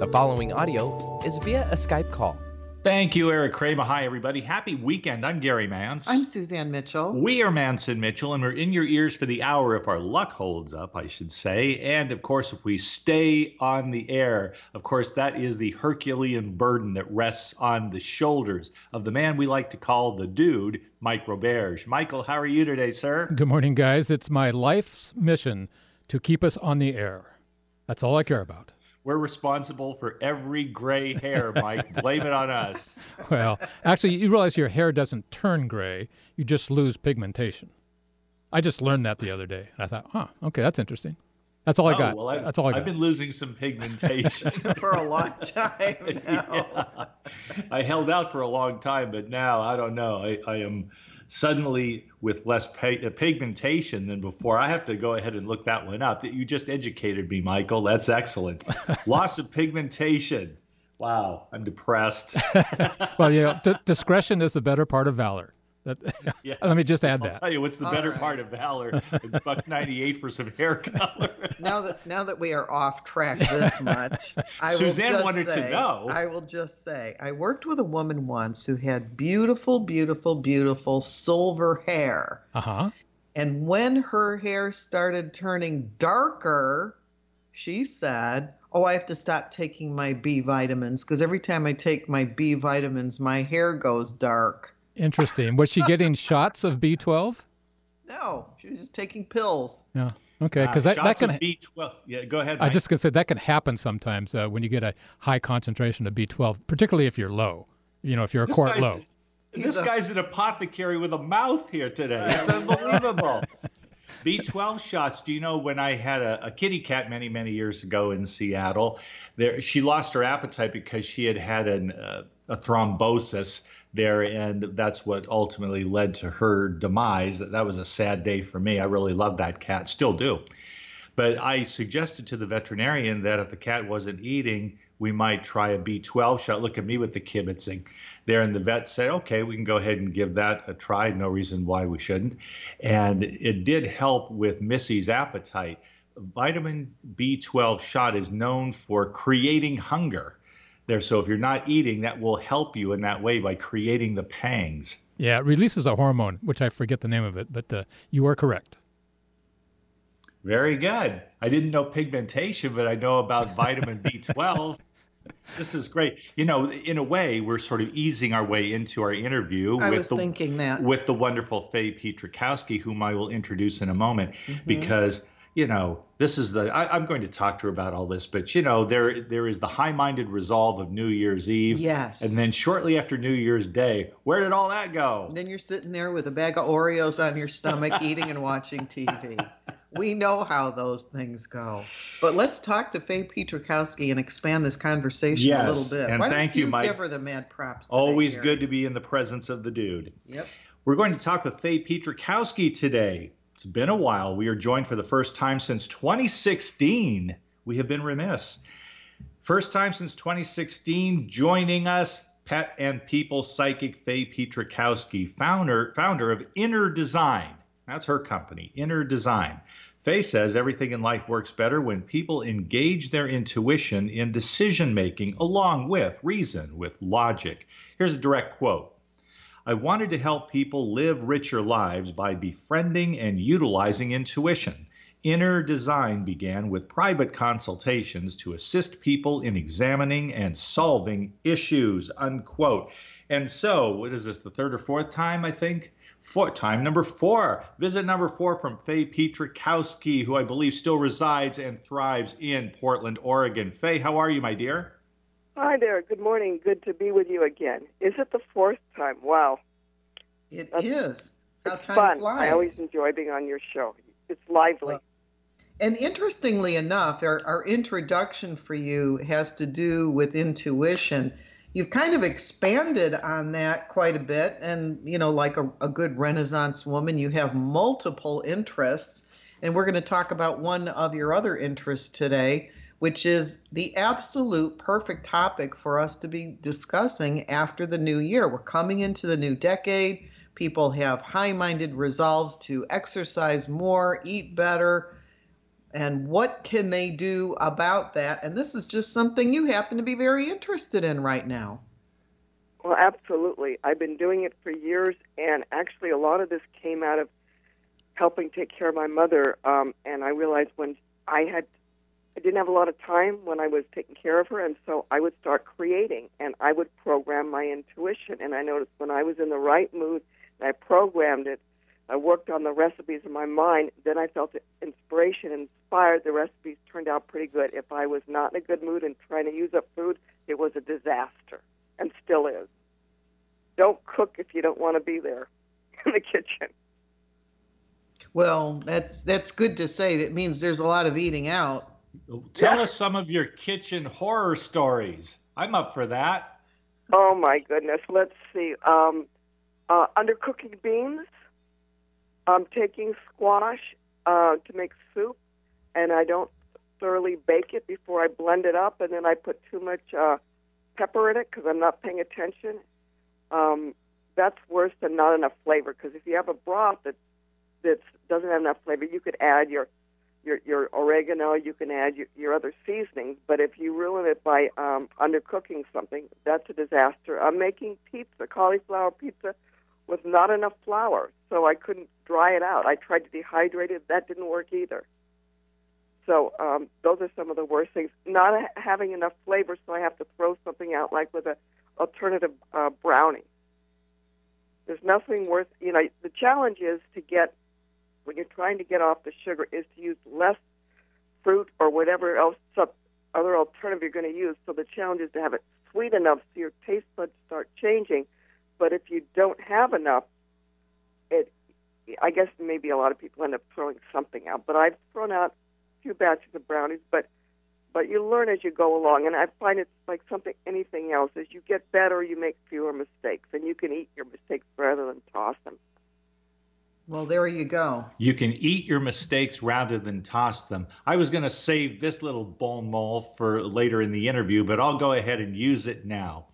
The following audio is via a Skype call. Thank you, Eric Kramer. Hi, everybody. Happy weekend. I'm Gary Mance. I'm Suzanne Mitchell. We are Mance and Mitchell, and we're in your ears for the hour if our luck holds up, I should say. And of course, if we stay on the air, of course, that is the Herculean burden that rests on the shoulders of the man we like to call the dude, Mike Roberge. Michael, how are you today, sir? Good morning, guys. It's my life's mission to keep us on the air. That's all I care about. We're responsible for every gray hair, Mike. Blame it on us. Well, actually, you realize your hair doesn't turn gray, you just lose pigmentation. I just learned that the other day. And I thought, huh, okay, that's interesting. That's all I Oh, got. well, I've, that's all I got. I've been losing some pigmentation. For a long time now. Yeah. I held out for a long time, but now I don't know. I, I am suddenly with less uh, pigmentation than before. I have to go ahead and look that one up. That you just educated me, Michael. That's excellent. Loss of pigmentation. Wow, I'm depressed. well, you know, d- discretion is the better part of valor. That, Yeah. Let me just add I'll that. tell you what's the All better right. part of valor. Buck 98 for some hair color. Now that now that we are off track this much, I Suzanne will just wanted to know. I will just say I worked with a woman once who had beautiful, beautiful, beautiful silver hair. Uh huh. And when her hair started turning darker, she said, Oh, I have to stop taking my B vitamins because every time I take my B vitamins, my hair goes dark. Interesting. Was she getting shots of B12? No, she was just taking pills. Yeah. Okay. Because Uh, that, that can. B12. Yeah, go ahead. I just gonna say that can happen sometimes uh, when you get a high concentration of B12, particularly if you're low. You know, if you're a This quart low. This a- guy's an apothecary with a mouth here today. It's unbelievable. B12 shots. Do you know when I had a, a kitty cat many, many years ago in Seattle? There, she lost her appetite because she had had an, uh, a thrombosis there, and that's what ultimately led to her demise. That was a sad day for me. I really love that cat, still do. But I suggested to the veterinarian that if the cat wasn't eating, we might try a B12 shot. Look at me with the kibitzing there. And the vet said, okay, we can go ahead and give that a try. No reason why we shouldn't. And it did help with Missy's appetite. Vitamin B12 shot is known for creating hunger there. So if you're not eating, that will help you in that way by creating the pangs. Yeah, it releases a hormone, which I forget the name of it, but uh, you are correct. Very good. I didn't know pigmentation, but I know about vitamin B12. This is great. You know, in a way, we're sort of easing our way into our interview I with was the thinking that. with the wonderful Faye Pietrokowsky, whom I will introduce in a moment, Mm-hmm. because you know this is the I, I'm going to talk to her about all this, but you know there there is the high-minded resolve of New Year's Eve, Yes. and then shortly after New Year's Day, where did all that go? then you're sitting there with a bag of Oreos on your stomach, eating and watching TV. We know how those things go. But let's talk to Faye Pietrokowsky and expand this conversation Yes, a little bit. and Why thank you, you Mike. give her the mad props? Always good to be in the presence of the dude. Yep. We're going to talk with Faye Pietrokowsky today. It's been a while. We are joined for the first time since 2016. We have been remiss. First time since 2016, joining us, pet and people psychic Faye Pietrokowsky, founder founder of Inner Design. That's her company, Inner Design. Faye says everything in life works better when people engage their intuition in decision making along with reason, with logic. Here's a direct quote. I wanted to help people live richer lives by befriending and utilizing intuition. Inner Design began with private consultations to assist people in examining and solving issues. Unquote. And so, what is this, the third or fourth time, I think? Four, time number four. Visit number four from Faye Pietrokowsky, who I believe still resides and thrives in Portland, Oregon. Faye, how are you, my dear? Hi there. Good morning. Good to be with you again. Is it the fourth time? Wow. It That's- is. How It's time fun. flies. I always enjoy being on your show. It's lively. Well, And interestingly enough, our, our introduction for you has to do with intuition. You've kind of expanded on that quite a bit. And, you know, like a, a good Renaissance woman, you have multiple interests. And we're going to talk about one of your other interests today, which is the absolute perfect topic for us to be discussing after the new year. We're coming into the new decade. People have high minded resolves to exercise more, eat better, and what can they do about that? And this is just something you happen to be very interested in right now. Well, absolutely. I've been doing it for years, and actually, a lot of this came out of helping take care of my mother. Um, and I realized when I had, I didn't have a lot of time when I was taking care of her, and so I would start creating, and I would program my intuition. And I noticed when I was in the right mood, and I programmed it, I worked on the recipes in my mind. Then I felt inspiration, inspired. The recipes turned out pretty good. If I was not in a good mood and trying to use up food, it was a disaster, and still is. Don't cook if you don't want to be there in the kitchen. Well, that's that's good to say. That means there's a lot of eating out. Tell yeah. us some of your kitchen horror stories. I'm up for that. Oh my goodness. Let's see. Um, uh, undercooking beans. I'm taking squash uh, to make soup, and I don't thoroughly bake it before I blend it up, and then I put too much uh, pepper in it because I'm not paying attention. Um, that's worse than not enough flavor because if you have a broth that that doesn't have enough flavor, you could add your your your oregano, you can add your, your other seasonings. But if you ruin it by um, undercooking something, that's a disaster. I'm making pizza, cauliflower pizza with not enough flour, so I couldn't dry it out. I tried to dehydrate it, that didn't work either. So um, those are some of the worst things. Not having enough flavor, so I have to throw something out, like with a alternative uh, brownie. There's nothing worth, you know. The challenge is to get when you're trying to get off the sugar is to use less fruit or whatever else other alternative you're going to use. So the challenge is to have it sweet enough so your taste buds start changing but if you don't have enough, it I guess maybe a lot of people end up throwing something out. But I've thrown out a few batches of brownies, but but you learn as you go along, and I find it's like something anything else. As you get better, you make fewer mistakes, and you can eat your mistakes rather than toss them. Well, there you go. You can eat your mistakes rather than toss them. I was going to save this little bon mot for later in the interview, but I'll go ahead and use it now.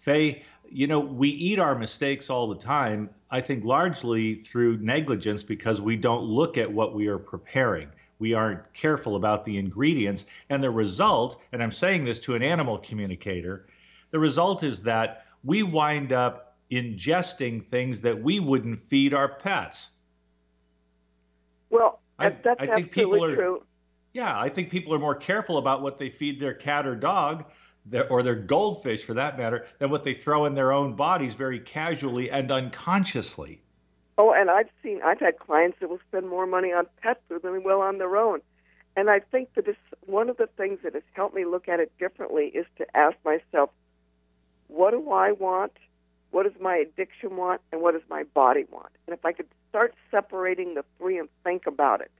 Faye, you know, we eat our mistakes all the time, I think largely through negligence because we don't look at what we are preparing. We aren't careful about the ingredients. And the result, and I'm saying this to an animal communicator, the result is that we wind up ingesting things that we wouldn't feed our pets. Well, I, that's I think people are, true. Yeah, I think people are more careful about what they feed their cat or dog their, or their goldfish for that matter, than what they throw in their own bodies very casually and unconsciously. Oh, and I've seen, I've had clients that will spend more money on pet food than they will on their own. And I think that it's one of the things that has helped me look at it differently is to ask myself, what do I want? What does my addiction want? And what does my body want? And if I could start separating the three and think about it,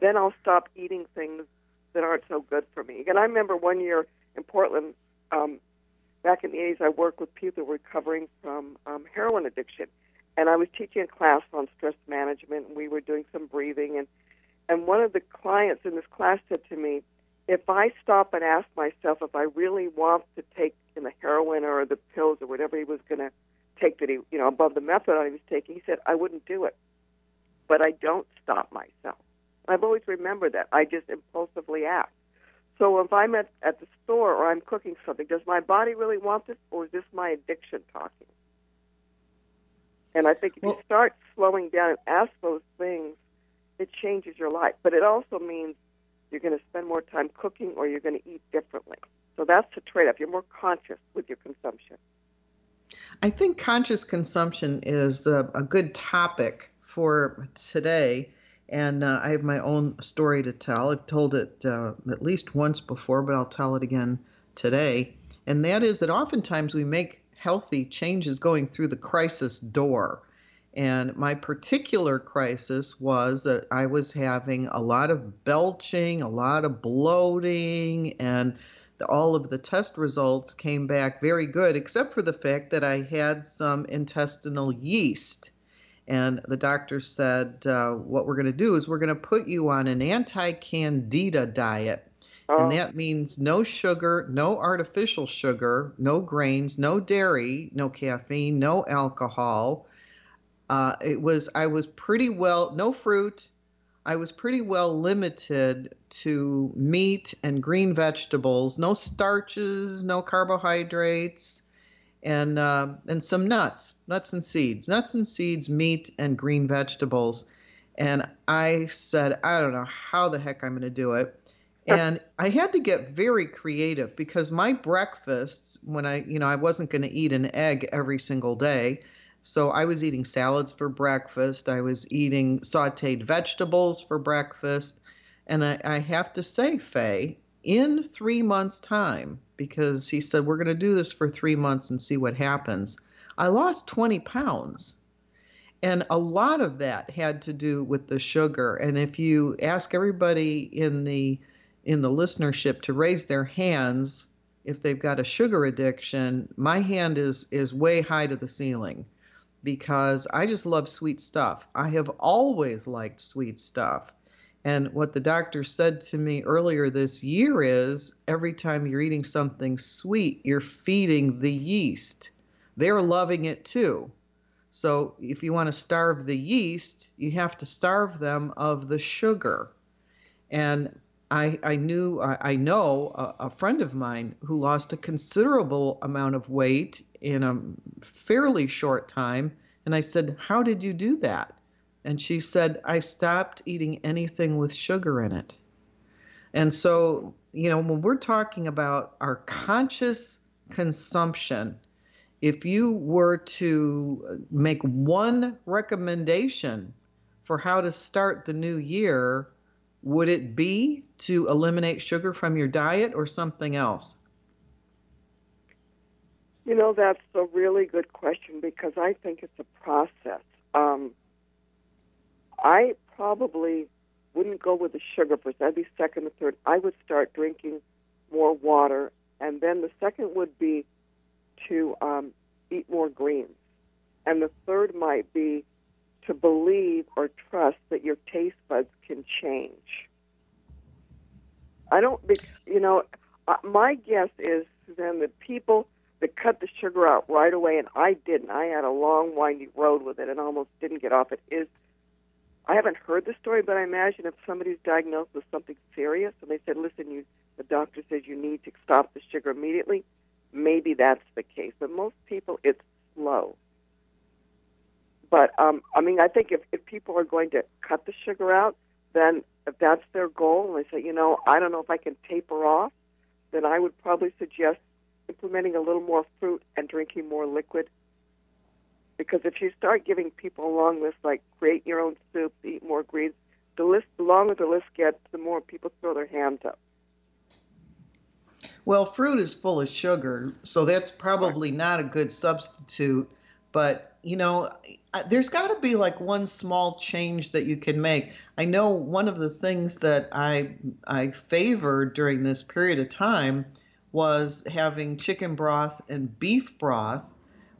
then I'll stop eating things that aren't so good for me. And I remember one year in Portland, um, back in the 80s, I worked with people recovering from um, heroin addiction. And I was teaching a class on stress management, and we were doing some breathing. And, and one of the clients in this class said to me, if I stop and ask myself if I really want to take in the heroin or the pills or whatever he was going to take that he, you know, above the methadone he was taking, he said, I wouldn't do it. But I don't stop myself. I've always remembered that. I just impulsively act. So if I'm at, at the store or I'm cooking something, does my body really want this or is this my addiction talking? And I think if well, you start slowing down and ask those things, it changes your life. But it also means you're going to spend more time cooking or you're going to eat differently. So that's the trade off. You're more conscious with your consumption. I think conscious consumption is a, a good topic for today and uh, I have my own story to tell. I've told it uh, at least once before, but I'll tell it again today. And that is that oftentimes we make healthy changes going through the crisis door. And my particular crisis was that I was having a lot of belching, a lot of bloating, and all of the test results came back very good, except for the fact that I had some intestinal yeast. And the doctor said, uh, What we're going to do is we're going to put you on an anti candida diet. Oh. And that means no sugar, no artificial sugar, no grains, no dairy, no caffeine, no alcohol. Uh, it was I was pretty well no fruit, I was pretty well limited to meat and green vegetables, no starches, no carbohydrates, and uh, and some nuts, nuts and seeds, nuts and seeds, meat and green vegetables. And I said, I don't know how the heck I'm going to do it. And I had to get very creative because my breakfasts, when I, you know, I wasn't going to eat an egg every single day. So I was eating salads for breakfast. I was eating sauteed vegetables for breakfast. And I, I have to say, Faye, in three months' time, because he said, we're going to do this for three months and see what happens, I lost 20 pounds. And a lot of that had to do with the sugar. And if you ask everybody in the in the listenership to raise their hands if they've got a sugar addiction, my hand is is way high to the ceiling because I just love sweet stuff. I have always liked sweet stuff. And what the doctor said to me earlier this year is every time you're eating something sweet, you're feeding the yeast. They're loving it too. So if you want to starve the yeast, you have to starve them of the sugar. And I, I knew, I know a, a friend of mine who lost a considerable amount of weight in a fairly short time. And I said, How did you do that? And she said, I stopped eating anything with sugar in it. And so, you know, when we're talking about our conscious consumption, if you were to make one recommendation for how to start the new year, would it be to eliminate sugar from your diet or something else? You know, that's a really good question because I think it's a process. Um, I probably wouldn't go with the sugar first. That'd be second or third. I would start drinking more water, and then the second would be to um, eat more greens, and the third might be to believe or trust that your taste buds can change. I don't, you know, uh, my guess is then that people that cut the sugar out right away, and I didn't. I had a long, windy road with it and almost didn't get off it. Is I haven't heard the story, but I imagine if somebody's diagnosed with something serious and they said, "Listen, you," the doctor says you need to stop the sugar immediately. Maybe that's the case, but most people, it's slow. But um, I mean, I think if, if people are going to cut the sugar out, then if that's their goal, and they say, you know, I don't know if I can taper off, then I would probably suggest implementing a little more fruit and drinking more liquid. Because if you start giving people a long list, like create your own soup, eat more greens, the list, the longer the list gets, the more people throw their hands up. Well, fruit is full of sugar, so that's probably not a good substitute. But, you know, there's got to be like one small change that you can make. I know one of the things that I I favor during this period of time was having chicken broth and beef broth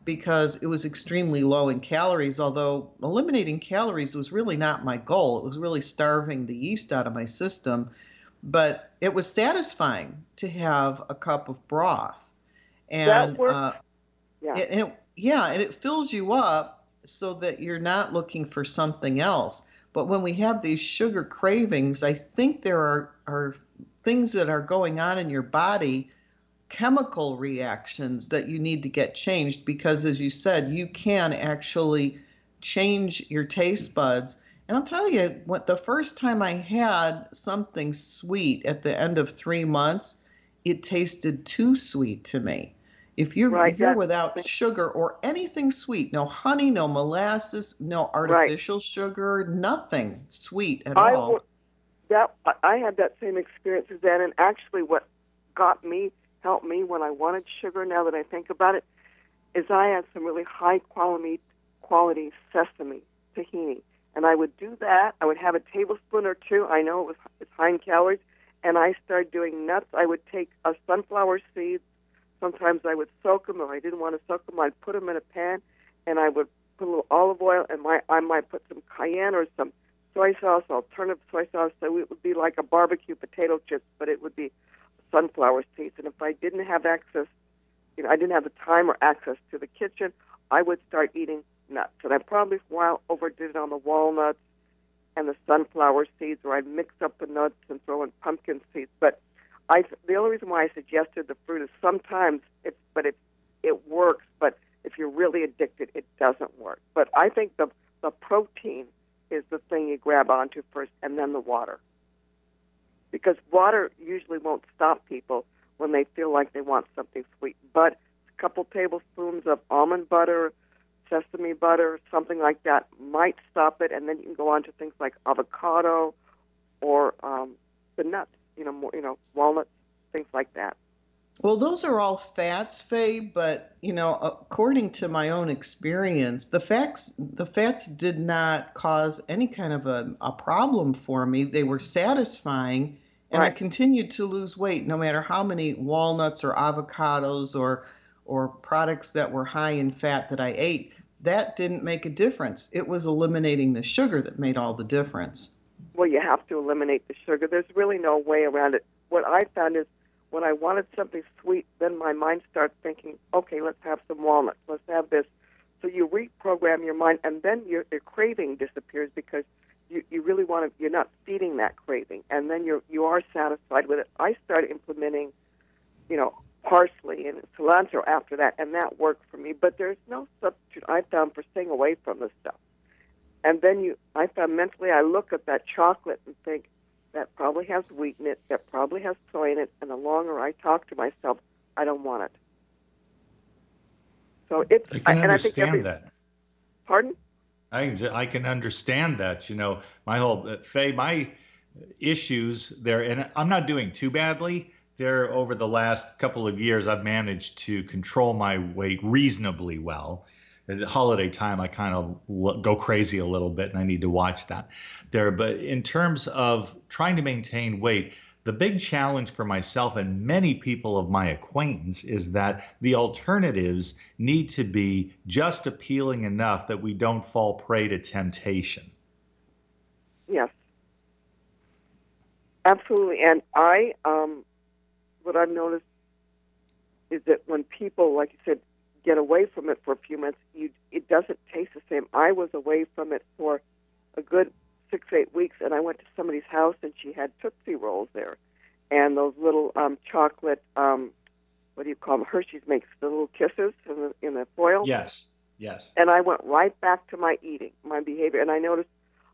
because it was extremely low in calories although eliminating calories was really not my goal it was really starving the yeast out of my system but it was satisfying to have a cup of broth and. Uh, yeah. It, it, yeah and it fills you up so that you're not looking for something else. But when we have these sugar cravings, I think there are, are things that are going on in your body, chemical reactions that you need to get changed because, as you said, you can actually change your taste buds. And I'll tell you, what the first time I had something sweet at the end of three months, it tasted too sweet to me. If you're, right, if you're without sugar or anything sweet, no honey, no molasses, no artificial right. sugar, nothing sweet at I all. that I had that same experience as that, and actually, what got me, helped me when I wanted sugar. Now that I think about it, is I had some really high quality quality sesame tahini, and I would do that. I would have a tablespoon or two. I know it was it's high in calories, and I started doing nuts. I would take a sunflower seeds Sometimes I would soak them, or I didn't want to soak them. I'd put them in a pan, and I would put a little olive oil, and my I might put some cayenne or some soy sauce, alternative soy sauce. So it would be like a barbecue potato chips, but it would be sunflower seeds. And if I didn't have access, you know, I didn't have the time or access to the kitchen, I would start eating nuts. And I probably for a while overdid it on the walnuts and the sunflower seeds, or I'd mix up the nuts and throw in pumpkin seeds. But I, the only reason why I suggested the fruit is sometimes it's, but it, it works. But if you're really addicted, it doesn't work. But I think the the protein is the thing you grab onto first, and then the water. Because water usually won't stop people when they feel like they want something sweet. But a couple tablespoons of almond butter, sesame butter, something like that might stop it, and then you can go on to things like avocado or um, the nuts, you know, more, you know, walnuts, things like that. Well, those are all fats, Faye, but you know, according to my own experience, the fats the fats did not cause any kind of a, a problem for me. They were satisfying and right. I continued to lose weight no matter how many walnuts or avocados or or products that were high in fat that I ate. That didn't make a difference. It was eliminating the sugar that made all the difference. Well, you have to eliminate the sugar. There's really no way around it. What I found is when I wanted something sweet, then my mind starts thinking, okay, let's have some walnuts, let's have this. So you reprogram your mind, and then your, your craving disappears because you, you really want to, you're not feeding that craving, and then you're, you are satisfied with it. I started implementing, you know, parsley and cilantro after that, and that worked for me. But there's no substitute I found for staying away from this stuff. And then you, I found mentally, I look at that chocolate and think, that probably has wheat in it, that probably has soy in it, and the longer I talk to myself, I don't want it. So it's I can I, understand I think every, that. Pardon? I can I can understand that. You know, my whole uh, Faye, my issues there, and I'm not doing too badly. There, over the last couple of years, I've managed to control my weight reasonably well at holiday time i kind of go crazy a little bit and i need to watch that there but in terms of trying to maintain weight the big challenge for myself and many people of my acquaintance is that the alternatives need to be just appealing enough that we don't fall prey to temptation. Yes. Absolutely. And i um, what i've noticed is that when people like you said get away from it for a few months, you, it doesn't taste the same. I was away from it for a good six, eight weeks, and I went to somebody's house, and she had Tootsie Rolls there, and those little um, chocolate, um, what do you call them? Hershey's makes the little kisses in the, in the foil. Yes, yes. And I went right back to my eating, my behavior, and I noticed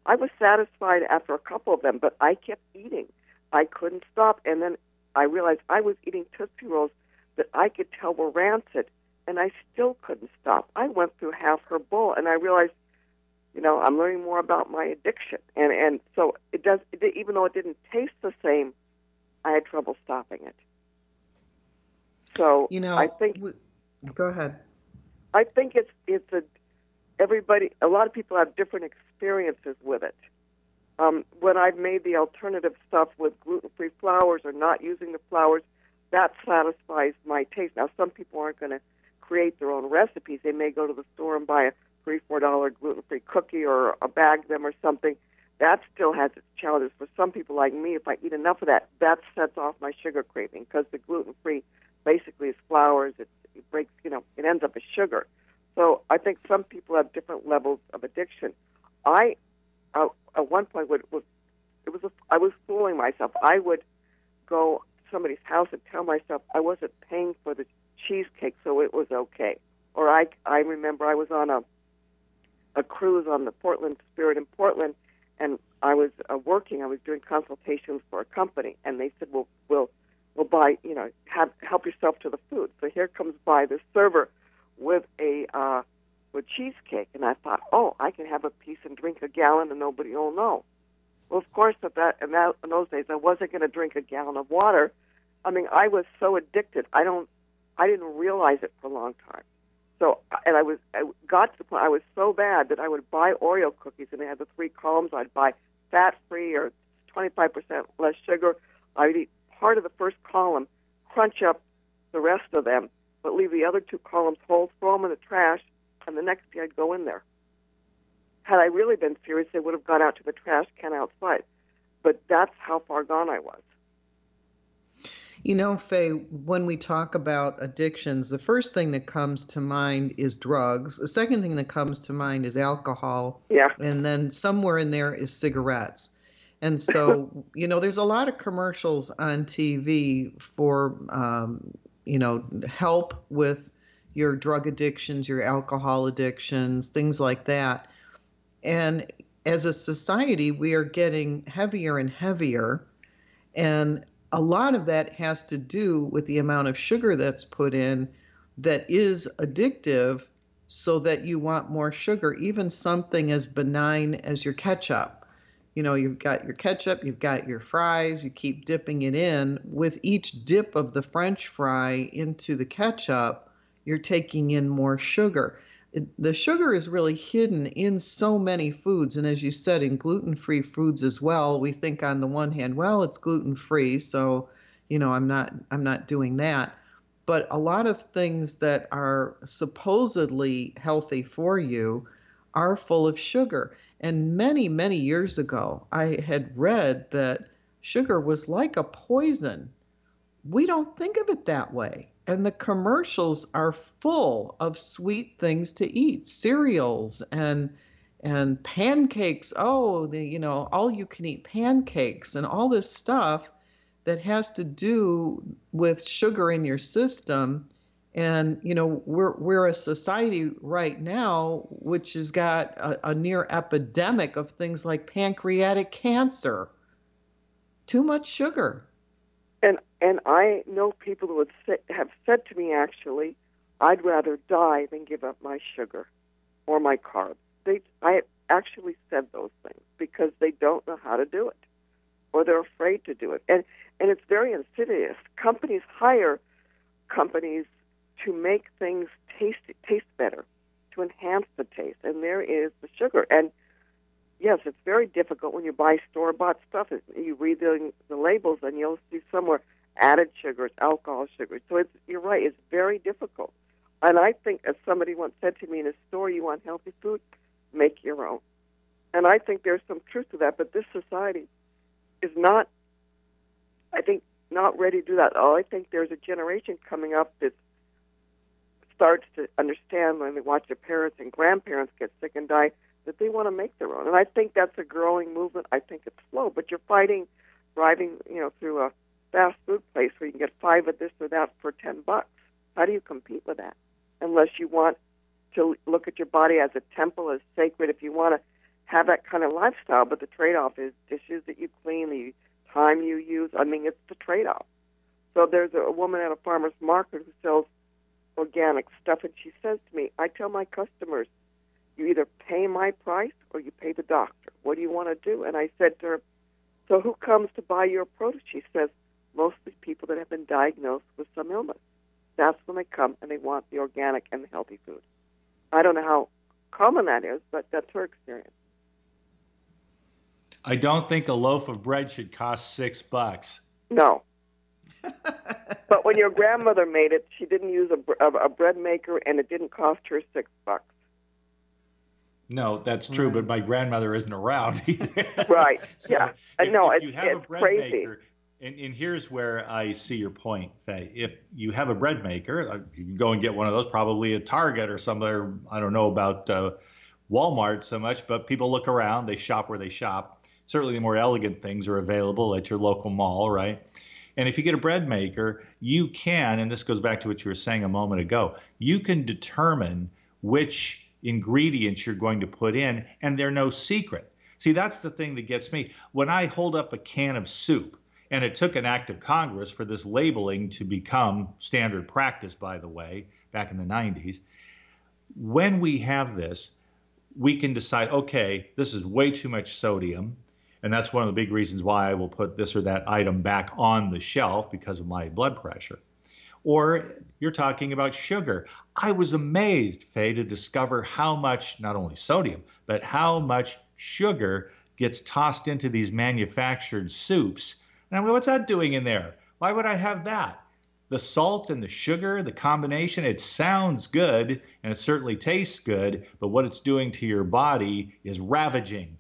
I was satisfied after a couple of them, but I kept eating. I couldn't stop, and then I realized I was eating Tootsie Rolls that I could tell were rancid and I still couldn't stop. I went through half her bowl, and I realized, you know, I'm learning more about my addiction, and and so it does. It, even though it didn't taste the same, I had trouble stopping it. So you know, I think. We, go ahead. I think it's it's a everybody. A lot of people have different experiences with it. Um, when I've made the alternative stuff with gluten-free flours or not using the flours, that satisfies my taste. Now, some people aren't going to create their own recipes. They may go to the store and buy a three, four dollar gluten free cookie or a bag of them or something. That still has its challenges. For some people like me, if I eat enough of that, that sets off my sugar craving because the gluten free basically is flours. It, it breaks, you know, it ends up as sugar. So I think some people have different levels of addiction. I, uh, at one point, would, was it was a, I was fooling myself. I would go to somebody's house and tell myself I wasn't paying for the cheesecake, so it was okay. Or I, I remember I was on a a cruise on the Portland Spirit in Portland, and I was uh, working. I was doing consultations for a company, and they said, "Well, we'll we'll buy, you know, have help yourself to the food." So here comes by this server with a uh, with cheesecake, and I thought, "Oh, I can have a piece and drink a gallon, and nobody will know." Well, of course, at that in, that, in those days, I wasn't going to drink a gallon of water. I mean, I was so addicted. I don't I didn't realize it for a long time. So, and I was, I got to the point I was so bad that I would buy Oreo cookies, and they had the three columns. I'd buy fat-free or 25% less sugar. I'd eat part of the first column, crunch up the rest of them, but leave the other two columns whole, throw them in the trash, and the next day I'd go in there. Had I really been serious, they would have gone out to the trash can outside. But that's how far gone I was. You know, Faye, when we talk about addictions, the first thing that comes to mind is drugs. The second thing that comes to mind is alcohol. Yeah. And then somewhere in there is cigarettes. And so, you know, there's a lot of commercials on TV for, um, you know, help with your drug addictions, your alcohol addictions, things like that. And as a society, we are getting heavier and heavier. And a lot of that has to do with the amount of sugar that's put in that is addictive so that you want more sugar, even something as benign as your ketchup. You know, you've got your ketchup, you've got your fries, you keep dipping it in. With each dip of the french fry into the ketchup, you're taking in more sugar the sugar is really hidden in so many foods and as you said in gluten-free foods as well we think on the one hand well it's gluten-free so you know i'm not i'm not doing that. But a lot of things that are supposedly healthy for you are full of sugar. And many many years ago i had read that sugar was like a poison. We don't think of it that way and the commercials are full of sweet things to eat cereals and and pancakes. Oh the you know all you can eat pancakes and all this stuff that has to do with sugar in your system. And you know we're we're a society right now which has got a, a near epidemic of things like pancreatic cancer. Too much sugar and and I know people who would say, have said to me actually, I'd rather die than give up my sugar or my carbs. They I actually said those things because they don't know how to do it or they're afraid to do it. And and it's very insidious. Companies hire companies to make things taste taste better, to enhance the taste. And there is the sugar. And yes, it's very difficult when you buy store bought stuff. You read the, the labels and you'll see somewhere added sugars, alcohol sugars. So it's you're right. It's very difficult. And I think, as somebody once said to me in a store, you want healthy food, make your own. And I think there's some truth to that. But this society is not, I think, not ready to do that. Oh, I think there's a generation coming up that starts to understand when they watch their parents and grandparents get sick and die that they want to make their own. And I think that's a growing movement. I think it's slow, but you're fighting driving, you know, through a fast food place where you can get five of this or that for ten bucks. How do you compete with that? Unless you want to look at your body as a temple, as sacred. If you want to have that kind of lifestyle, but the trade-off is dishes that you clean, the time you use. I mean, it's the trade-off. So there's a woman at a farmer's market who sells organic stuff, and she says to me, I tell my customers, you either pay my price or you pay the doctor. What do you want to do? And I said to her, So who comes to buy your produce? She says, Mostly people that have been diagnosed with some illness. That's when they come and they want the organic and the healthy food. I don't know how common that is, but that's her experience. I don't think a loaf of bread should cost six bucks. No. but when your grandmother made it, she didn't use a, a, a bread maker, and it didn't cost her six bucks. No, that's true, right. but my grandmother isn't around. right. so yeah. If, no, if it's, you have a bread crazy. maker, and, and here's where I see your point, Faye. If you have a bread maker, uh, you can go and get one of those, probably at Target or somewhere. I don't know about uh, Walmart so much, but people look around, they shop where they shop. Certainly, the more elegant things are available at your local mall, right? And if you get a bread maker, you can, and this goes back to what you were saying a moment ago, you can determine which ingredients you're going to put in, and they're no secret. See, that's the thing that gets me. When I hold up a can of soup, and it took an act of Congress for this labeling to become standard practice, by the way, back in the 90s. When we have this, we can decide okay, this is way too much sodium. And that's one of the big reasons why I will put this or that item back on the shelf because of my blood pressure. Or you're talking about sugar. I was amazed, Faye, to discover how much, not only sodium, but how much sugar gets tossed into these manufactured soups. And I'm like, what's that doing in there? Why would I have that? The salt and the sugar, the combination, it sounds good and it certainly tastes good, but what it's doing to your body is ravaging.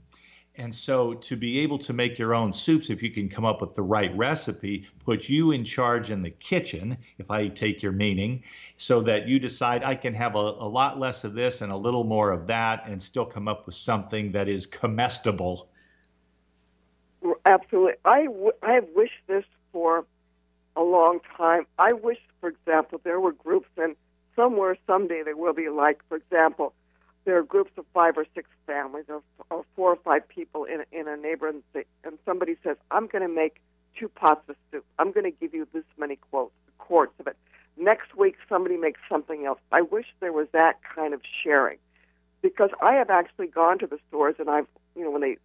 And so to be able to make your own soups, if you can come up with the right recipe, put you in charge in the kitchen, if I take your meaning, so that you decide I can have a, a lot less of this and a little more of that and still come up with something that is comestible. Absolutely. I, w- I have wished this for a long time. I wish, for example, there were groups, and somewhere someday there will be like, for example, there are groups of five or six families or, or four or five people in, in a neighborhood, and, somebody says, I'm going to make two pots of soup. I'm going to give you this many quotes, quarts of it. Next week, somebody makes something else. I wish there was that kind of sharing, because I have actually gone to the stores and I've, you know, when they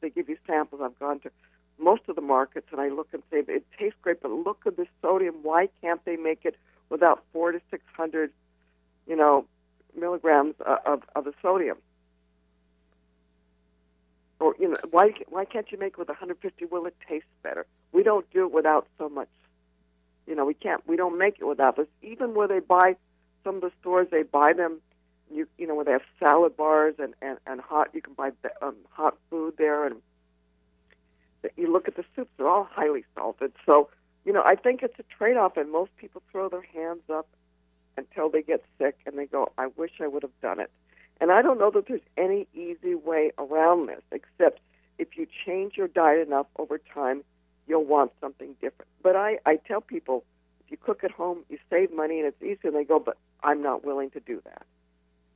they give you samples, I've gone to most of the markets and I look and say it tastes great, but look at the sodium. Why can't they make it without four to six hundred, you know, milligrams of, of the sodium. Or you know, why why can't you make it with 150? Will it taste better? We don't do it without so much. You know, we can't. We don't make it without this. Even where they buy some of the stores, they buy them. You you know where they have salad bars and and and hot. You can buy um, hot food there, and you look at the soups; they're all highly salted. So you know, I think it's a trade-off, and most people throw their hands up until they get sick and they go, I wish I would have done it. And I don't know that there's any easy way around this, except if you change your diet enough over time, you'll want something different. But I, I tell people, if you cook at home, you save money and it's easy, and they go, but I'm not willing to do that.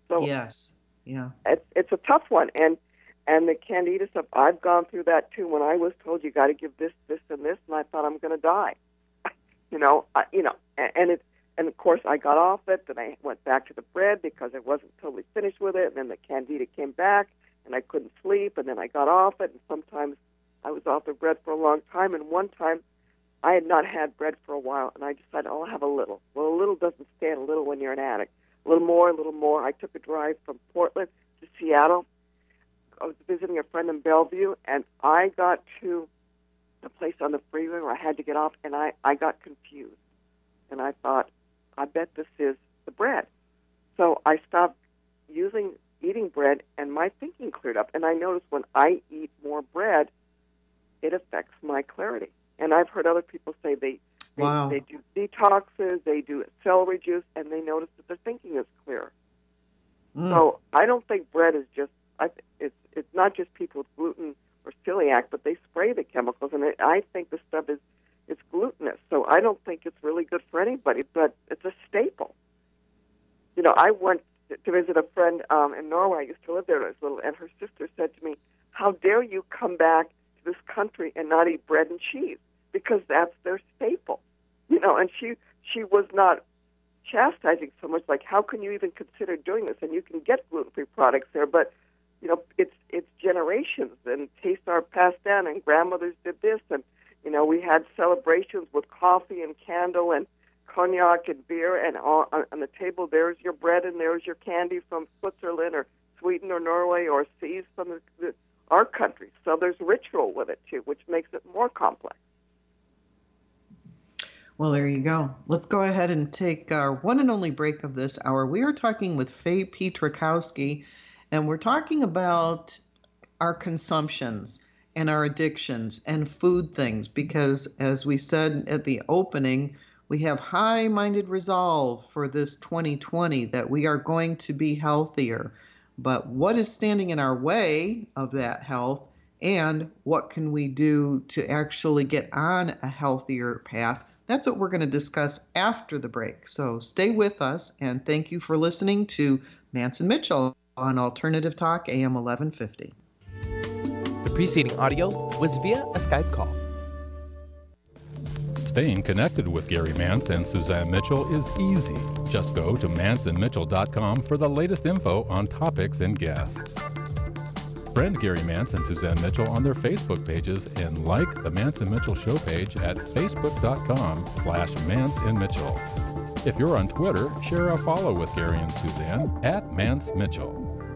So yes, yeah, it's it's a tough one, and and the candida stuff. I've gone through that too. When I was told you got to give this, this, and this, and I thought I'm going to die. you know, I, you know, and, and it's and of course, I got off it. Then I went back to the bread because I wasn't totally finished with it. And then the candida came back, and I couldn't sleep. And then I got off it. And sometimes I was off the bread for a long time. And one time, I had not had bread for a while, and I decided, oh, I'll have a little. Well, a little doesn't stand a little when you're an addict. A little more, a little more. I took a drive from Portland to Seattle. I was visiting a friend in Bellevue, and I got to the place on the freeway where I had to get off, and I, I got confused. And I thought, I bet this is the bread. So I stopped using eating bread, and my thinking cleared up. And I noticed when I eat more bread, it affects my clarity. And I've heard other people say they they, wow. they do detoxes, they do celery juice, and they notice that their thinking is clearer. Mm. So I don't think bread is just I, it's it's not just people with gluten or celiac, but they spray the chemicals, and it, I think the stuff is it's glutinous. So I don't think it's really good for anybody, but it's a staple. You know, I went to visit a friend um, in Norway. I used to live there as little, and her sister said to me, "How dare you come back to this country and not eat bread and cheese? Because that's their staple." You know, and she she was not chastising so much like, "How can you even consider doing this?" And you can get gluten-free products there, but you know, it's it's generations and tastes are passed down, and grandmothers did this and you know, we had celebrations with coffee and candle and cognac and beer, and on, on the table there's your bread and there's your candy from Switzerland or Sweden or Norway or seas from the, the, our country. So there's ritual with it too, which makes it more complex. Well, there you go. Let's go ahead and take our one and only break of this hour. We are talking with Faye Pietrokowsky, and we're talking about our consumptions and our addictions and food things because, as we said at the opening, we have high minded resolve for this 2020 that we are going to be healthier. But what is standing in our way of that health? And what can we do to actually get on a healthier path? That's what we're going to discuss after the break. So stay with us and thank you for listening to Mance and Mitchell on Alternative Talk AM 1150 preceding audio was via a Skype call. Staying connected with Gary Mance and Suzanne Mitchell is easy. Just go to manceandmitchell.com for the latest info on topics and guests. Friend Gary Mance and Suzanne Mitchell on their Facebook pages and like the Mance and Mitchell show page at facebook.com slash Mance and Mitchell. If you're on Twitter, share a follow with Gary and Suzanne at Mance Mitchell.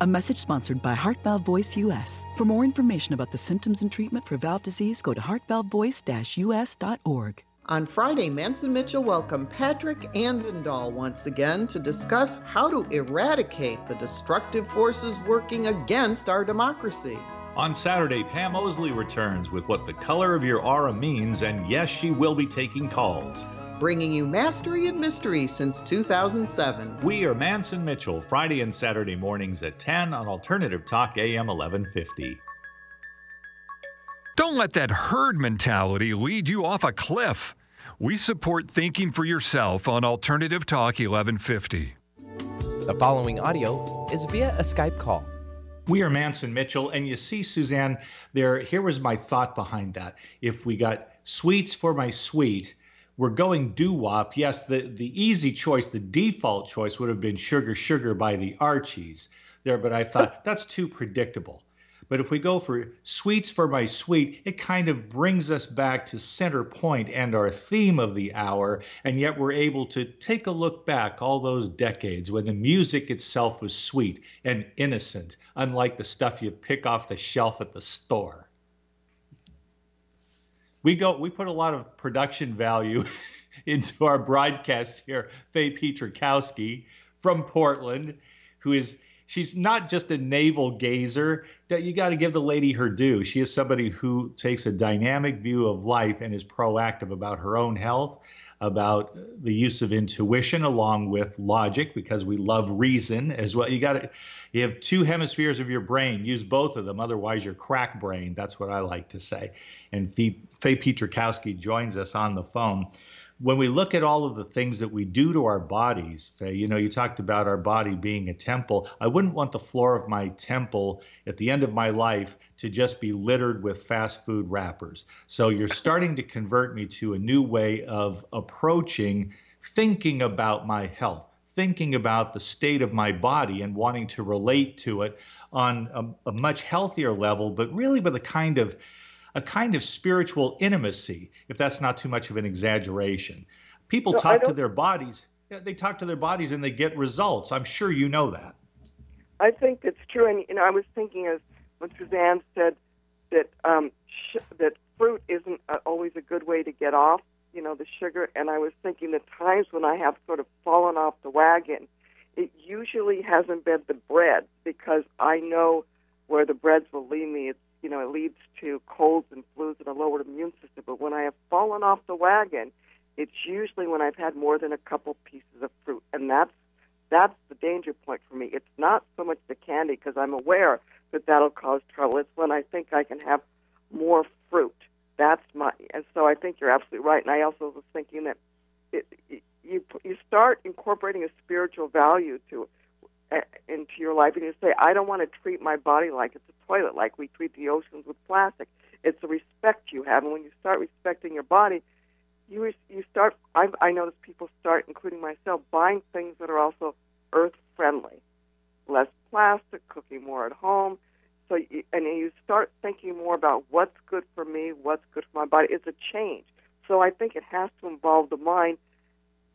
A message sponsored by Heart Valve Voice US. For more information about the symptoms and treatment for valve disease, go to heartvalvevoice-us.org. On Friday, Mance and Mitchell welcomed Patrick Andendahl once again to discuss how to eradicate the destructive forces working against our democracy. On Saturday, Pam Osley returns with what the color of your aura means, and yes, she will be taking calls. Bringing you mastery and mystery since 2007. We are Mance and Mitchell, Friday and Saturday mornings at 10 on Alternative Talk AM 1150. Don't let that herd mentality lead you off a cliff. We support thinking for yourself on Alternative Talk 1150. The following audio is via a Skype call. We are Mance and Mitchell, and you see, Suzanne, there. Here was my thought behind that. If we got sweets for my sweet, we're going doo wop. Yes, the the easy choice, the default choice would have been sugar sugar by the Archies there, but I thought that's too predictable. But if we go for sweets for my sweet, it kind of brings us back to center point and our theme of the hour. And yet we're able to take a look back all those decades when the music itself was sweet and innocent, unlike the stuff you pick off the shelf at the store. We go we put a lot of production value into our broadcast here. Faye Pietrokowsky from Portland, who is she's not just a navel gazer that you got to give the lady her due she is somebody who takes a dynamic view of life and is proactive about her own health about the use of intuition along with logic because we love reason as well you got to you have two hemispheres of your brain. Use both of them otherwise you're crack brain that's what i like to say. And faye pietrokowsky joins us on the phone. When we look at all of the things that we do to our bodies, Faye, you know, you talked about our body being a temple. I wouldn't want the floor of my temple at the end of my life to just be littered with fast food wrappers. So you're starting to convert me to a new way of approaching thinking about my health, thinking about the state of my body and wanting to relate to it on a, a much healthier level, but really with a kind of a kind of spiritual intimacy, if that's not too much of an exaggeration. People No, talk to their bodies. They talk to their bodies and they get results. I'm sure you know that. I think it's true, and you know, I was thinking as when Suzanne said that um, sh- that fruit isn't uh, always a good way to get off, you know, the sugar. And I was thinking the times when I have sort of fallen off the wagon, it usually hasn't been the bread because I know where the breads will lead me. It's you know, it leads to colds and flus and a lowered immune system. But when I have fallen off the wagon, it's usually when I've had more than a couple pieces of fruit, and that's that's the danger point for me. It's not so much the candy because I'm aware that that'll cause trouble. It's when I think I can have more fruit. That's my, and so I think you're absolutely right. And I also was thinking that it, you you start incorporating a spiritual value to uh, into your life, and you say, I don't want to treat my body like it's a toilet, like we treat the oceans with plastic. It's the respect you have, and when you start respecting your body, you you start. I I notice people start, including myself, buying things that are also earth friendly, less plastic, cooking more at home. So and you start thinking more about what's good for me, what's good for my body. It's a change. So I think it has to involve the mind,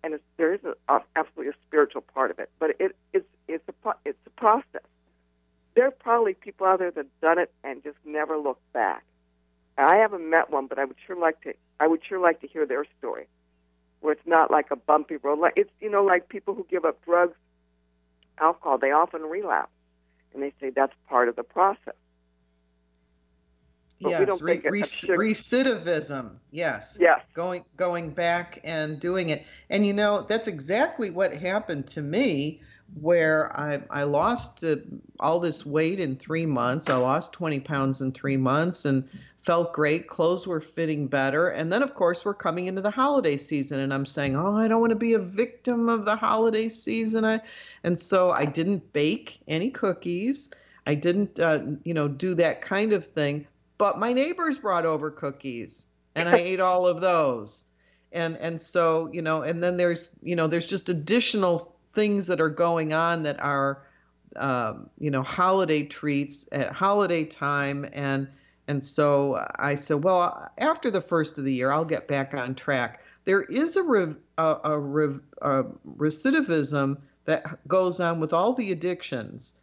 and it's, there is a, absolutely a spiritual part of it. But it it's it's a it's a process. there are probably people out there that done it and just never looked back. I haven't met one, but I would sure like to. I would sure like to hear their story, where it's not like a bumpy road. Like it's you know like people who give up drugs, alcohol. They often relapse, and they say that's part of the process. But yes, re- think it- re- a sugar- recidivism. Yes. Yes. Going going back and doing it, and you know that's exactly what happened to me, where I I lost uh, all this weight in three months. I lost 20 pounds in three months and felt great. Clothes were fitting better, and then of course we're coming into the holiday season, and I'm saying, oh, I don't want to be a victim of the holiday season. I, and so I didn't bake any cookies. I didn't, uh, you know, do that kind of thing but my neighbors brought over cookies and I ate all of those. And and so, you know, and then there's, you know, there's just additional things that are going on that are um, you know, holiday treats at holiday time. And and so I said, well, after the first of the year, I'll get back on track. There is a, rev, a, a, rev, a recidivism that goes on with all the addictions.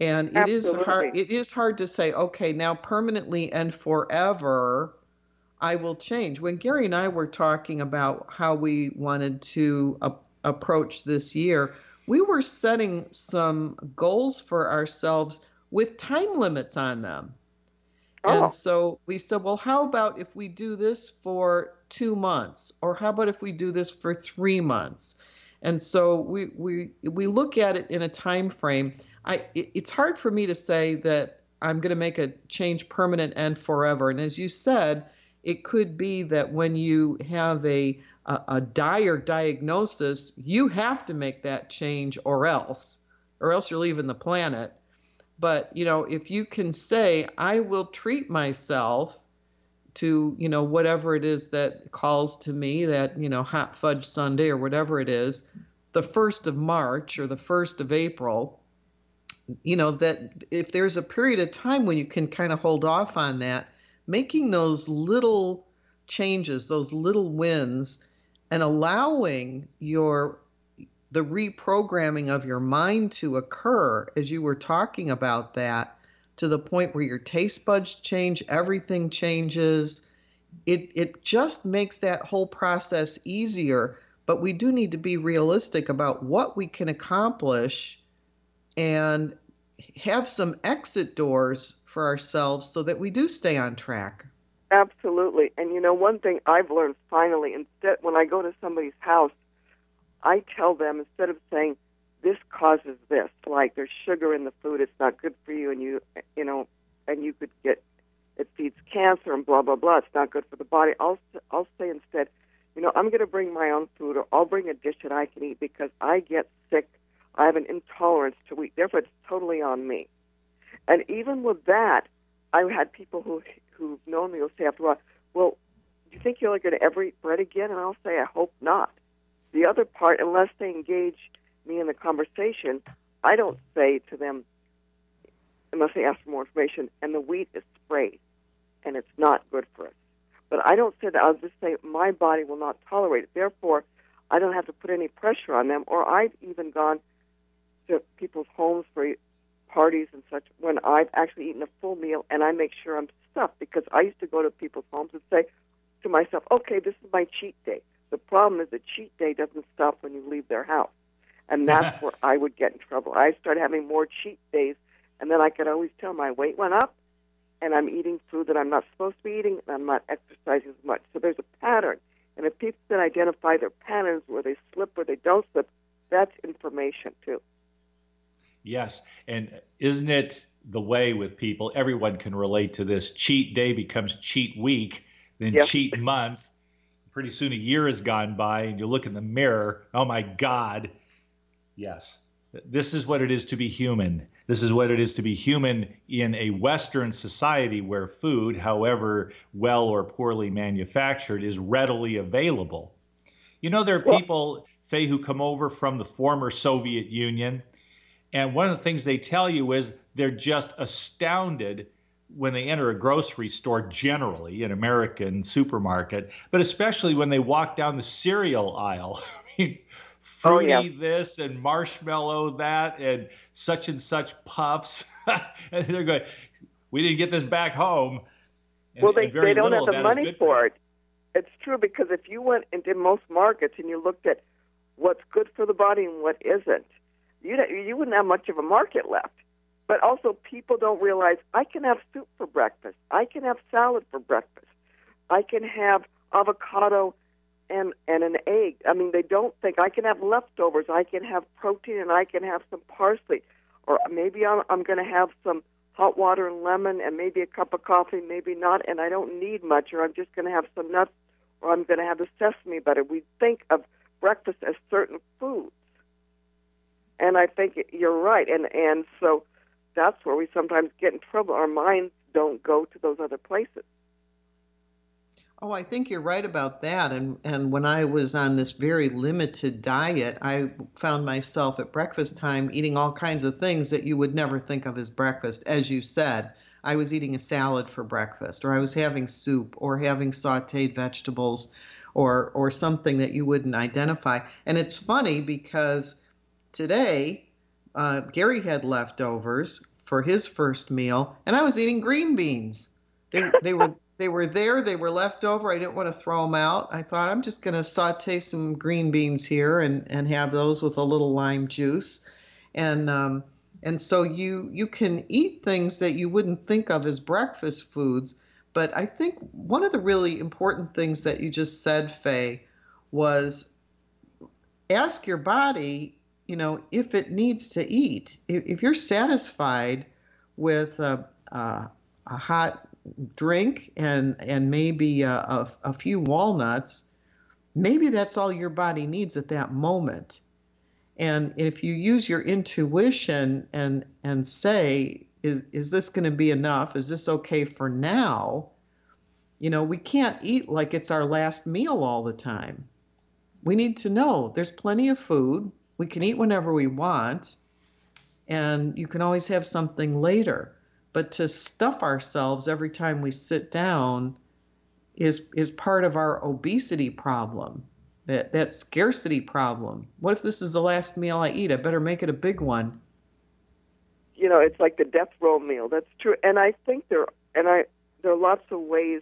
And it is hard it is hard to say okay now permanently and forever i will change. When gary and i were talking about how we wanted to a- approach this year we were setting some goals for ourselves with time limits on them Oh. and so we said well how about if we do this for two months or how about if we do this for three months and so we we we look at it in a time frame I it, it's hard for me to say that I'm going to make a change permanent and forever. And as you said, it could be that when you have a a, a dire diagnosis, you have to make that change or else, or else you're leaving the planet. But you know, if you can say, I will treat myself to you know whatever it is that calls to me, that you know hot fudge sundae or whatever it is, the first of March or the first of April you know that if there's a period of time when you can kind of hold off on that making those little changes those little wins and allowing your the reprogramming of your mind to occur as you were talking about that to the point where your taste buds change everything changes it it just makes that whole process easier but we do need to be realistic about what we can accomplish and have some exit doors for ourselves so that we do stay on track. Absolutely. And you know, one thing I've learned finally, instead when I go to somebody's house, I tell them instead of saying this causes this, like there's sugar in the food, it's not good for you, and you, you know, and you could get it feeds cancer and blah blah blah. It's not good for the body. I'll I'll say instead, you know, I'm going to bring my own food, or I'll bring a dish that I can eat because I get sick. I have an intolerance to wheat. Therefore, it's totally on me. And even with that, I've had people who who've known me will say after a while, "Well, do you think you're going to ever eat bread again?" And I'll say, "I hope not." The other part, unless they engage me in the conversation, I don't say to them, unless they ask for more information, and the wheat is sprayed, and it's not good for us. But I don't say that. I'll just say my body will not tolerate it. Therefore, I don't have to put any pressure on them. Or I've even gone to people's homes for parties and such when I've actually eaten a full meal and I make sure I'm stuffed because I used to go to people's homes and say to myself, okay, this is my cheat day. The problem is the cheat day doesn't stop when you leave their house. And that's where I would get in trouble. I started having more cheat days, and then I could always tell my weight went up, and I'm eating food that I'm not supposed to be eating, and I'm not exercising as much. So there's a pattern. And if people can identify their patterns where they slip or they don't slip, that's information too. Yes. And isn't it the way with people? Everyone can relate to this. Cheat day becomes cheat week, then Yep. cheat month. Pretty soon a year has gone by, and you look in the mirror. Oh my God. Yes. This is what it is to be human. This is what it is to be human in a Western society where food, however well or poorly manufactured, is readily available. You know, there are people, Faye, who come over from the former Soviet Union, and one of the things they tell you is they're just astounded when they enter a grocery store, generally, an American supermarket, but especially when they walk down the cereal aisle. I mean, fruity Oh, yeah. this and marshmallow that and such and such puffs. and they're going, we didn't get this back home. And- well, they they don't have the money for it. It's true because if you went into most markets and you looked at what's good for the body and what isn't, you you wouldn't have much of a market left. But also, people don't realize I can have soup for breakfast. I can have salad for breakfast. I can have avocado and and an egg. I mean, they don't think I can have leftovers. I can have protein and I can have some parsley, or maybe I'm, I'm going to have some hot water and lemon and maybe a cup of coffee, maybe not, and I don't need much, or I'm just going to have some nuts, or I'm going to have the sesame butter. We think of breakfast as certain foods, and I think you're right, and and so that's where we sometimes get in trouble. Our minds don't go to those other places. Oh, I think you're right about that. And and when I was on this very limited diet, I found myself at breakfast time eating all kinds of things that you would never think of as breakfast. As you said, I was eating a salad for breakfast, or I was having soup, or having sautéed vegetables, or or something that you wouldn't identify. And it's funny because today uh, Gary had leftovers for his first meal, and I was eating green beans. They they were they were there. They were left over. I didn't want to throw them out. I thought I'm just going to saute some green beans here and and have those with a little lime juice, and um, and so you you can eat things that you wouldn't think of as breakfast foods. But I think one of the really important things that you just said, Faye, was ask your body, you know, if it needs to eat. If, you're satisfied with a, a, a hot drink and and maybe a, a, a few walnuts, maybe that's all your body needs at that moment. And if you use your intuition and and say, is is this going to be enough? Is this okay for now? You know, we can't eat like it's our last meal all the time. We need to know there's plenty of food. We can eat whenever we want, and you can always have something later. But to stuff ourselves every time we sit down is is part of our obesity problem. That that scarcity problem. What if this is the last meal I eat? I better make it a big one. you know, it's like the death row meal. That's true, and I think there and I there are lots of ways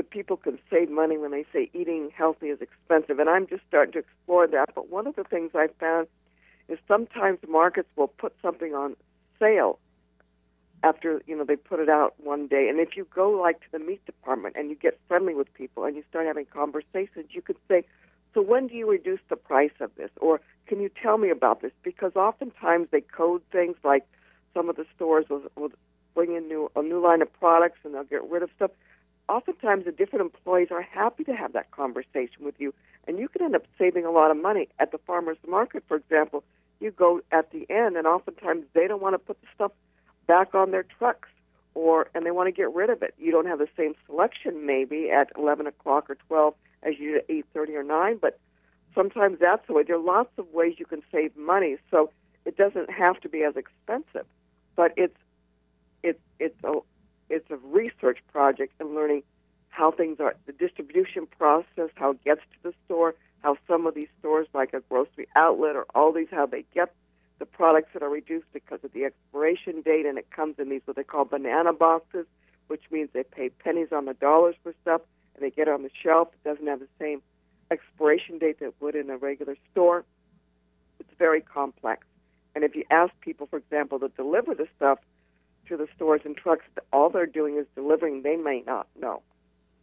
that people can save money when they say eating healthy is expensive, and I'm just starting to explore that. But one of the things I found is sometimes markets will put something on sale after you know they put it out one day, and if you go like to the meat department and you get friendly with people and you start having conversations, you could say, "So when do you reduce the price of this?" or "Can you tell me about this?" Because oftentimes they code things like some of the stores will, will bring in new a new line of products and they'll get rid of stuff. Oftentimes, the different employees are happy to have that conversation with you, and you can end up saving a lot of money at the farmers market. For example, you go at the end, and oftentimes they don't want to put the stuff back on their trucks, or and they want to get rid of it. You don't have the same selection maybe at 11 o'clock or 12 as you do at 8:30 or 9, but sometimes that's the way. There are lots of ways you can save money, so it doesn't have to be as expensive, but it's it's it's a it's a research project and learning how things are the distribution process, how it gets to the store, how some of these stores like a grocery outlet or Aldi's how they get the products that are reduced because of the expiration date and it comes in these what they call banana boxes, which means they pay pennies on the dollars for stuff and they get it on the shelf. It doesn't have the same expiration date that would in a regular store. It's very complex. And if you ask people, for example, to deliver the stuff to the stores and trucks, all they're doing is delivering. They may not know.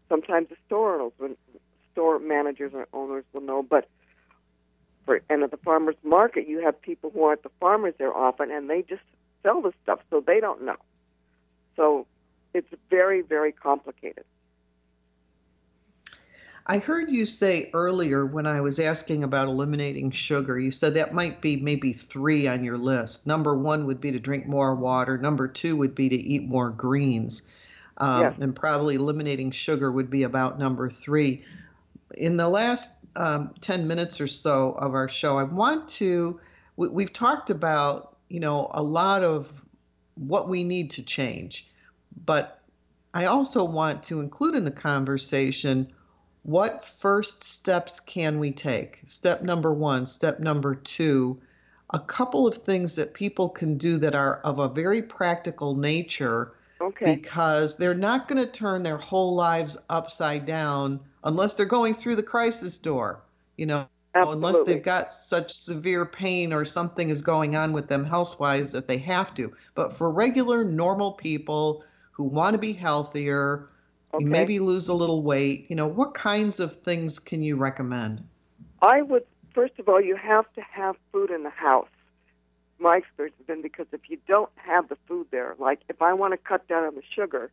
Sometimes the store owners, will- store managers or owners will know, but for and at the farmers market, you have people who aren't the farmers there often, and they just sell the stuff, so they don't know. So it's very, very complicated. I heard you say earlier when I was asking about eliminating sugar, you said that might be maybe three on your list. Number one would be to drink more water. Number two would be to eat more greens. Um, Yes. And probably eliminating sugar would be about number three. In the last um, 10 minutes or so of our show, I want to, we, we've talked about, you know, a lot of what we need to change. But I also want to include in the conversation what first steps can we take? Step number one, step number two, a couple of things that people can do that are of a very practical nature Okay. because they're not going to turn their whole lives upside down unless they're going through the crisis door, you know, unless they've got such severe pain or something is going on with them health-wise that they have to. But for regular, normal people who want to be healthier, Okay. maybe lose a little weight, you know, what kinds of things can you recommend? I would first of all, you have to have food in the house. My experience has been because if you don't have the food there, like if I want to cut down on the sugar,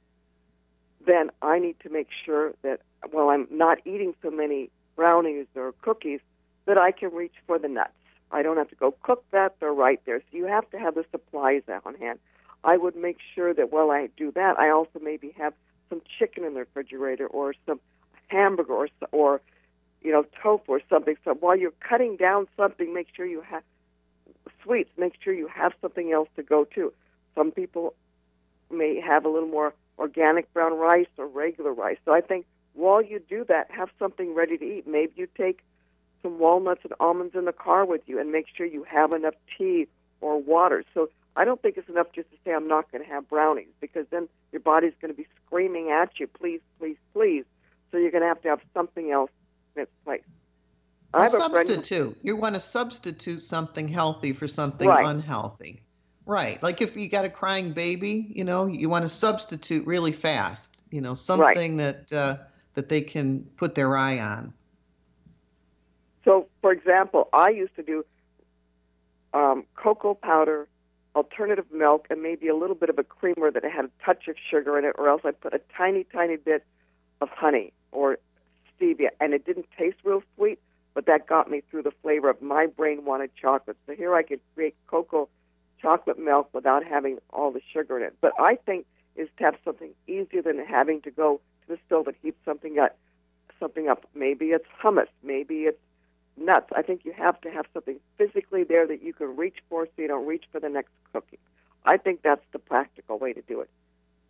then I need to make sure that while I'm not eating so many brownies or cookies, that I can reach for the nuts. I don't have to go cook that; they're right there. So you have to have the supplies on hand. I would make sure that while I do that, I also maybe have some chicken in the refrigerator or some hamburger or or you know tofu or something. So while you're cutting down something, make sure you have sweets. Make sure you have something else to go to. Some people may have a little more organic brown rice or regular rice. So I think while you do that, have something ready to eat. Maybe you take some walnuts and almonds in the car with you and make sure you have enough tea or water. So I don't think it's enough just to say I'm not going to have brownies because then your body's going to be screaming at you, please, please, please. So you're going to have to have something else in its place. I A have friend substitute. You want to substitute something healthy for something Right. unhealthy. Right. Like if you got a crying baby, you know, you want to substitute really fast, you know, something that uh, that they can put their eye on. So, for example, I used to do um, cocoa powder, alternative milk, and maybe a little bit of a creamer that had a touch of sugar in it, or else I put a tiny, tiny bit of honey or stevia, and it didn't taste real sweet, but that got me through the flavor of my brain wanted chocolate. So here I could create cocoa chocolate milk without having all the sugar in it. But I think is to have something easier than having to go to the stove and heat something up. Something up. Maybe it's hummus. Maybe it's nuts. I think you have to have something physically there that you can reach for, so you don't reach for the next cookie. I think that's the practical way to do it.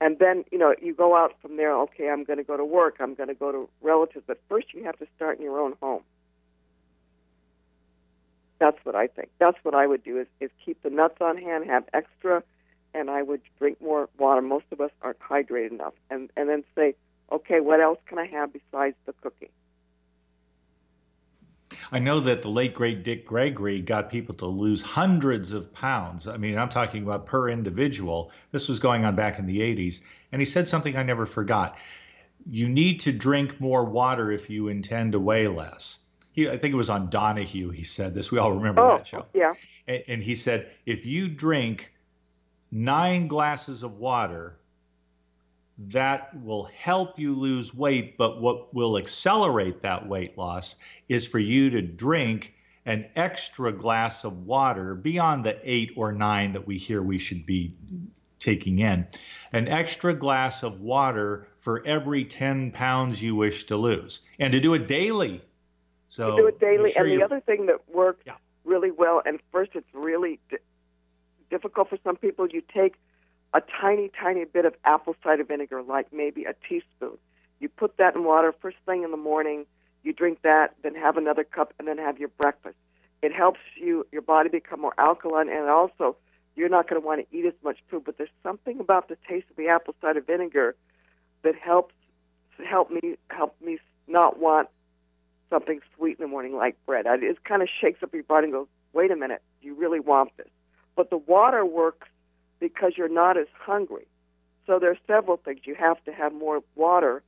And then you know you go out from there. Okay, I'm going to go to work. I'm going to go to relatives. But first, you have to start in your own home. That's what I think. That's what I would do is, is keep the nuts on hand, have extra, and I would drink more water. Most of us aren't hydrated enough. And, and then say, okay, what else can I have besides the cookie? I know that the late great Dick Gregory got people to lose hundreds of pounds. I mean, I'm talking about per individual. This was going on back in the 80s. And he said something I never forgot. You need to drink more water if you intend to weigh less. He, I think it was on Donahue. He said this. We all remember Oh, that show. yeah. And, and he said, if you drink nine glasses of water, that will help you lose weight. But what will accelerate that weight loss is for you to drink an extra glass of water beyond the eight or nine that we hear we should be taking in. An extra glass of water for every 10 pounds you wish to lose, and to do it daily. So to do it daily. sure and the you're- other thing that works Yeah. really well, and first it's really di- difficult for some people, you take a tiny, tiny bit of apple cider vinegar, like maybe a teaspoon. You put that in water first thing in the morning. You drink that, then have another cup, and then have your breakfast. It helps you your body become more alkaline, and also you're not going to want to eat as much food. But there's something about the taste of the apple cider vinegar that helps help me help me not want something sweet in the morning like bread. It kind of shakes up your body and goes, wait a minute, you really want this? But the water works because you're not as hungry. So there's several things. You have to have more water.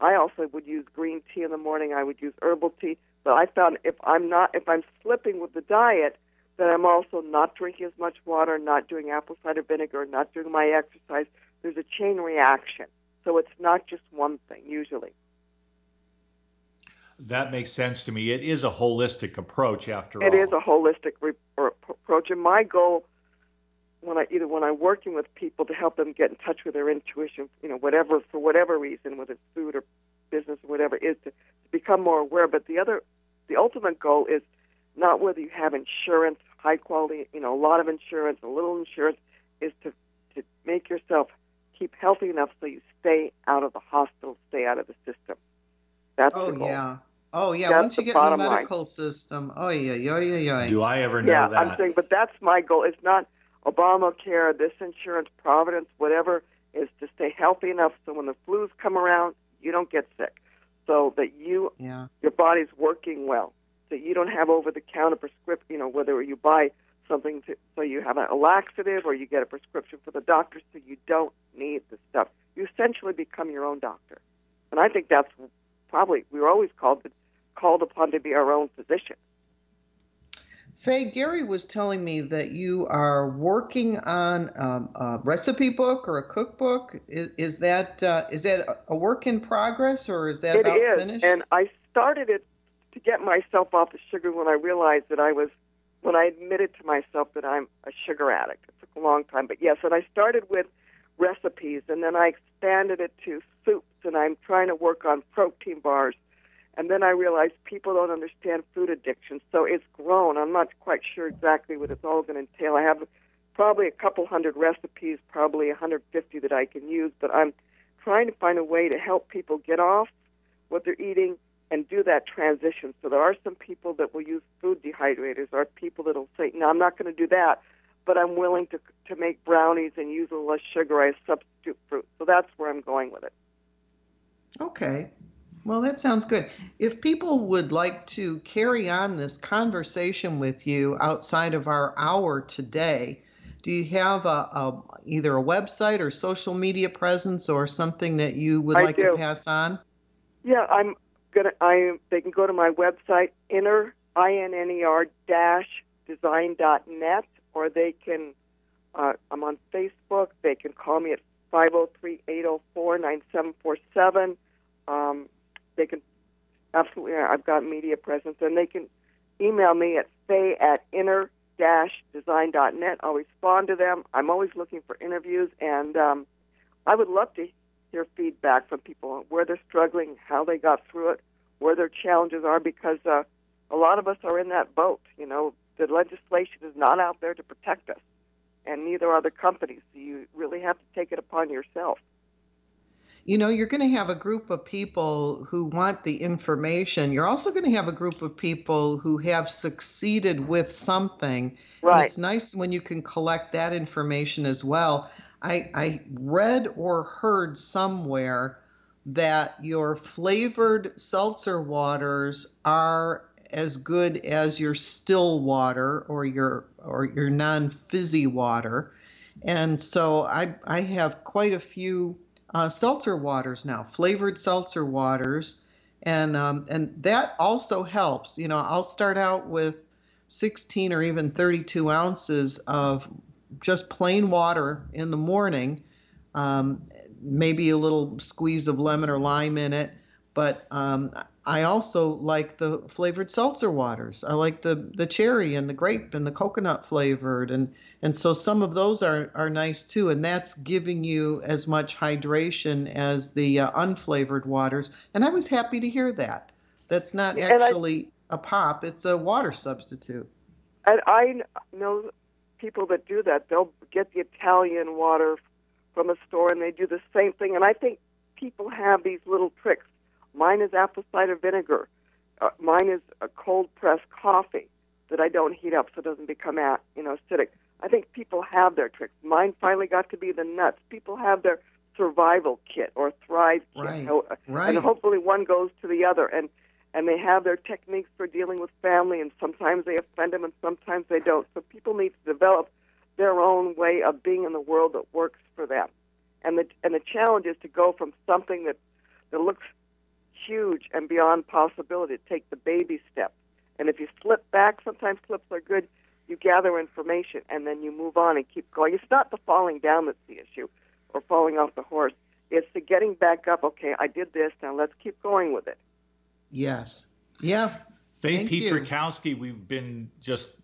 I also would use green tea in the morning. I would use herbal tea. But I found if I'm not if I'm slipping with the diet, then I'm also not drinking as much water, not doing apple cider vinegar, not doing my exercise. There's a chain reaction. So it's not just one thing usually. That makes sense to me. It is a holistic approach after It all. It is a holistic re- approach, and my goal when I either when I'm working with people to help them get in touch with their intuition, you know, whatever for whatever reason, whether it's food or business or whatever, is to, to become more aware. But the other, the ultimate goal is not whether you have insurance, high quality, you know, a lot of insurance, a little insurance, is to to make yourself keep healthy enough so you stay out of the hospital, stay out of the system. That's oh the goal. yeah. Oh yeah. That's Once you get in the bottom line. medical system, oh yeah, yeah, yeah, yeah. Do I ever know yeah, that? I'm saying, but that's my goal. It's not Obamacare, this insurance, Providence, whatever. Is to stay healthy enough so when the flus come around, you don't get sick, so that you Yeah. your body's working well, so you don't have over-the-counter prescription. You know, whether you buy something to so you have a laxative or you get a prescription for the doctor, so you don't need the stuff. You essentially become your own doctor, and I think that's probably we were always called called upon to be our own physician. Faye, Gary was telling me that you are working on um, a recipe book or a cookbook. Is, is that uh, is that a work in progress or is that It about is, finished? and I started it to get myself off the sugar when I realized that I was, when I admitted to myself that I'm a sugar addict. It took a long time, but yes, and I started with recipes, and then I expanded it to soups, and I'm trying to work on protein bars, and then I realized people don't understand food addiction, so it's grown. I'm not quite sure exactly what it's all going to entail. I have probably a couple hundred recipes, probably 150 that I can use, but I'm trying to find a way to help people get off what they're eating and do that transition. So there are some people that will use food dehydrators. There are people that will say, "No, I'm not going to do that," but I'm willing to to make brownies and use a less sugar as substitute fruit. So that's where I'm going with it. Okay. Well, that sounds good. If people would like to carry on this conversation with you outside of our hour today, do you have a, a either a website or social media presence or something that you would I like do. to pass on? Yeah, I'm gonna. I they can go to my website inner i n n e r dash design dot net, or they can. Uh, I'm on Facebook. They can call me at five zero three eight zero four nine seven four seven. Um, they can absolutely. I've got media presence, and they can email me at fay at inner dash design dot net. I'll respond to them. I'm always looking for interviews, and um, I would love to hear feedback from people on where they're struggling, how they got through it, where their challenges are, because uh, a lot of us are in that boat. You know, the legislation is not out there to protect us, and neither are the companies. So you really have to take it upon yourself. You know, you're going to have a group of people who want the information. You're also going to have a group of people who have succeeded with something. And Right. it's nice when you can collect that information as well. I, I read or heard somewhere that your flavored seltzer waters are as good as your still water or your or your non-fizzy water. And so I I have quite a few uh, seltzer waters now, flavored seltzer waters, and um, and that also helps. You know, I'll start out with 16 or even 32 ounces of just plain water in the morning, um, maybe a little squeeze of lemon or lime in it. But um, I also like the flavored seltzer waters. I like the the cherry and the grape and the coconut flavored, and and so some of those are are nice too. And that's giving you as much hydration as the uh, unflavored waters. And I was happy to hear that. That's not actually a pop; it's a water substitute. And I know people that do that. They'll get the Italian water from a store and they do the same thing. And I think people have these little tricks. Mine is apple cider vinegar. Uh, mine is a cold pressed coffee that I don't heat up so it doesn't become a you know acidic. I think people have their tricks. Mine finally got to be the nuts. People have their survival kit or thrive kit. Right, Ho- right. And hopefully one goes to the other. And and they have their techniques for dealing with family, and sometimes they offend them, and sometimes they don't. So people need to develop their own way of being in the world that works for them. And the and the challenge is to go from something that that looks huge and beyond possibility to take the baby step. And if you slip back, sometimes slips are good. You gather information and then you move on and keep going. It's not the falling down that's the issue, or falling off the horse. It's the getting back up. Okay, I did this. Now let's keep going with it. Yes. Yeah. Faye Thank you. Pietrokowsky, we've been just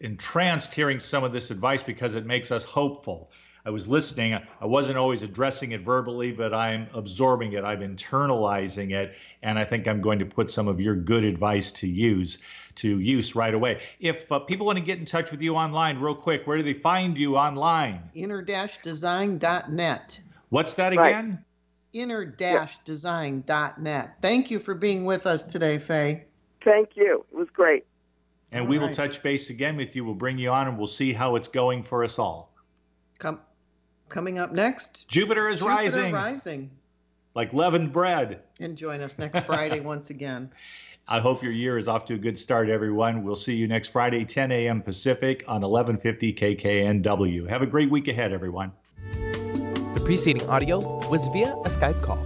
entranced hearing some of this advice because it makes us hopeful. I was listening. I wasn't always addressing it verbally, but I'm absorbing it. I'm internalizing it, and I think I'm going to put some of your good advice to use to use right away. If uh, people want to get in touch with you online, real quick, where do they find you online? Inner-design.net. What's that Right. again? inner-design.net. Thank you for being with us today, Faye. Thank you. It was great. And All we will touch base again with you. We'll bring you on and we'll see how it's going for us all. Come, coming up next, Jupiter is Jupiter rising Rising. like leavened bread. And join us next Friday once again. I hope your year is off to a good start, everyone. We'll see you next Friday, 10 a.m. Pacific on 1150 KKNW. Have a great week ahead, everyone. The preceding audio was via a Skype call.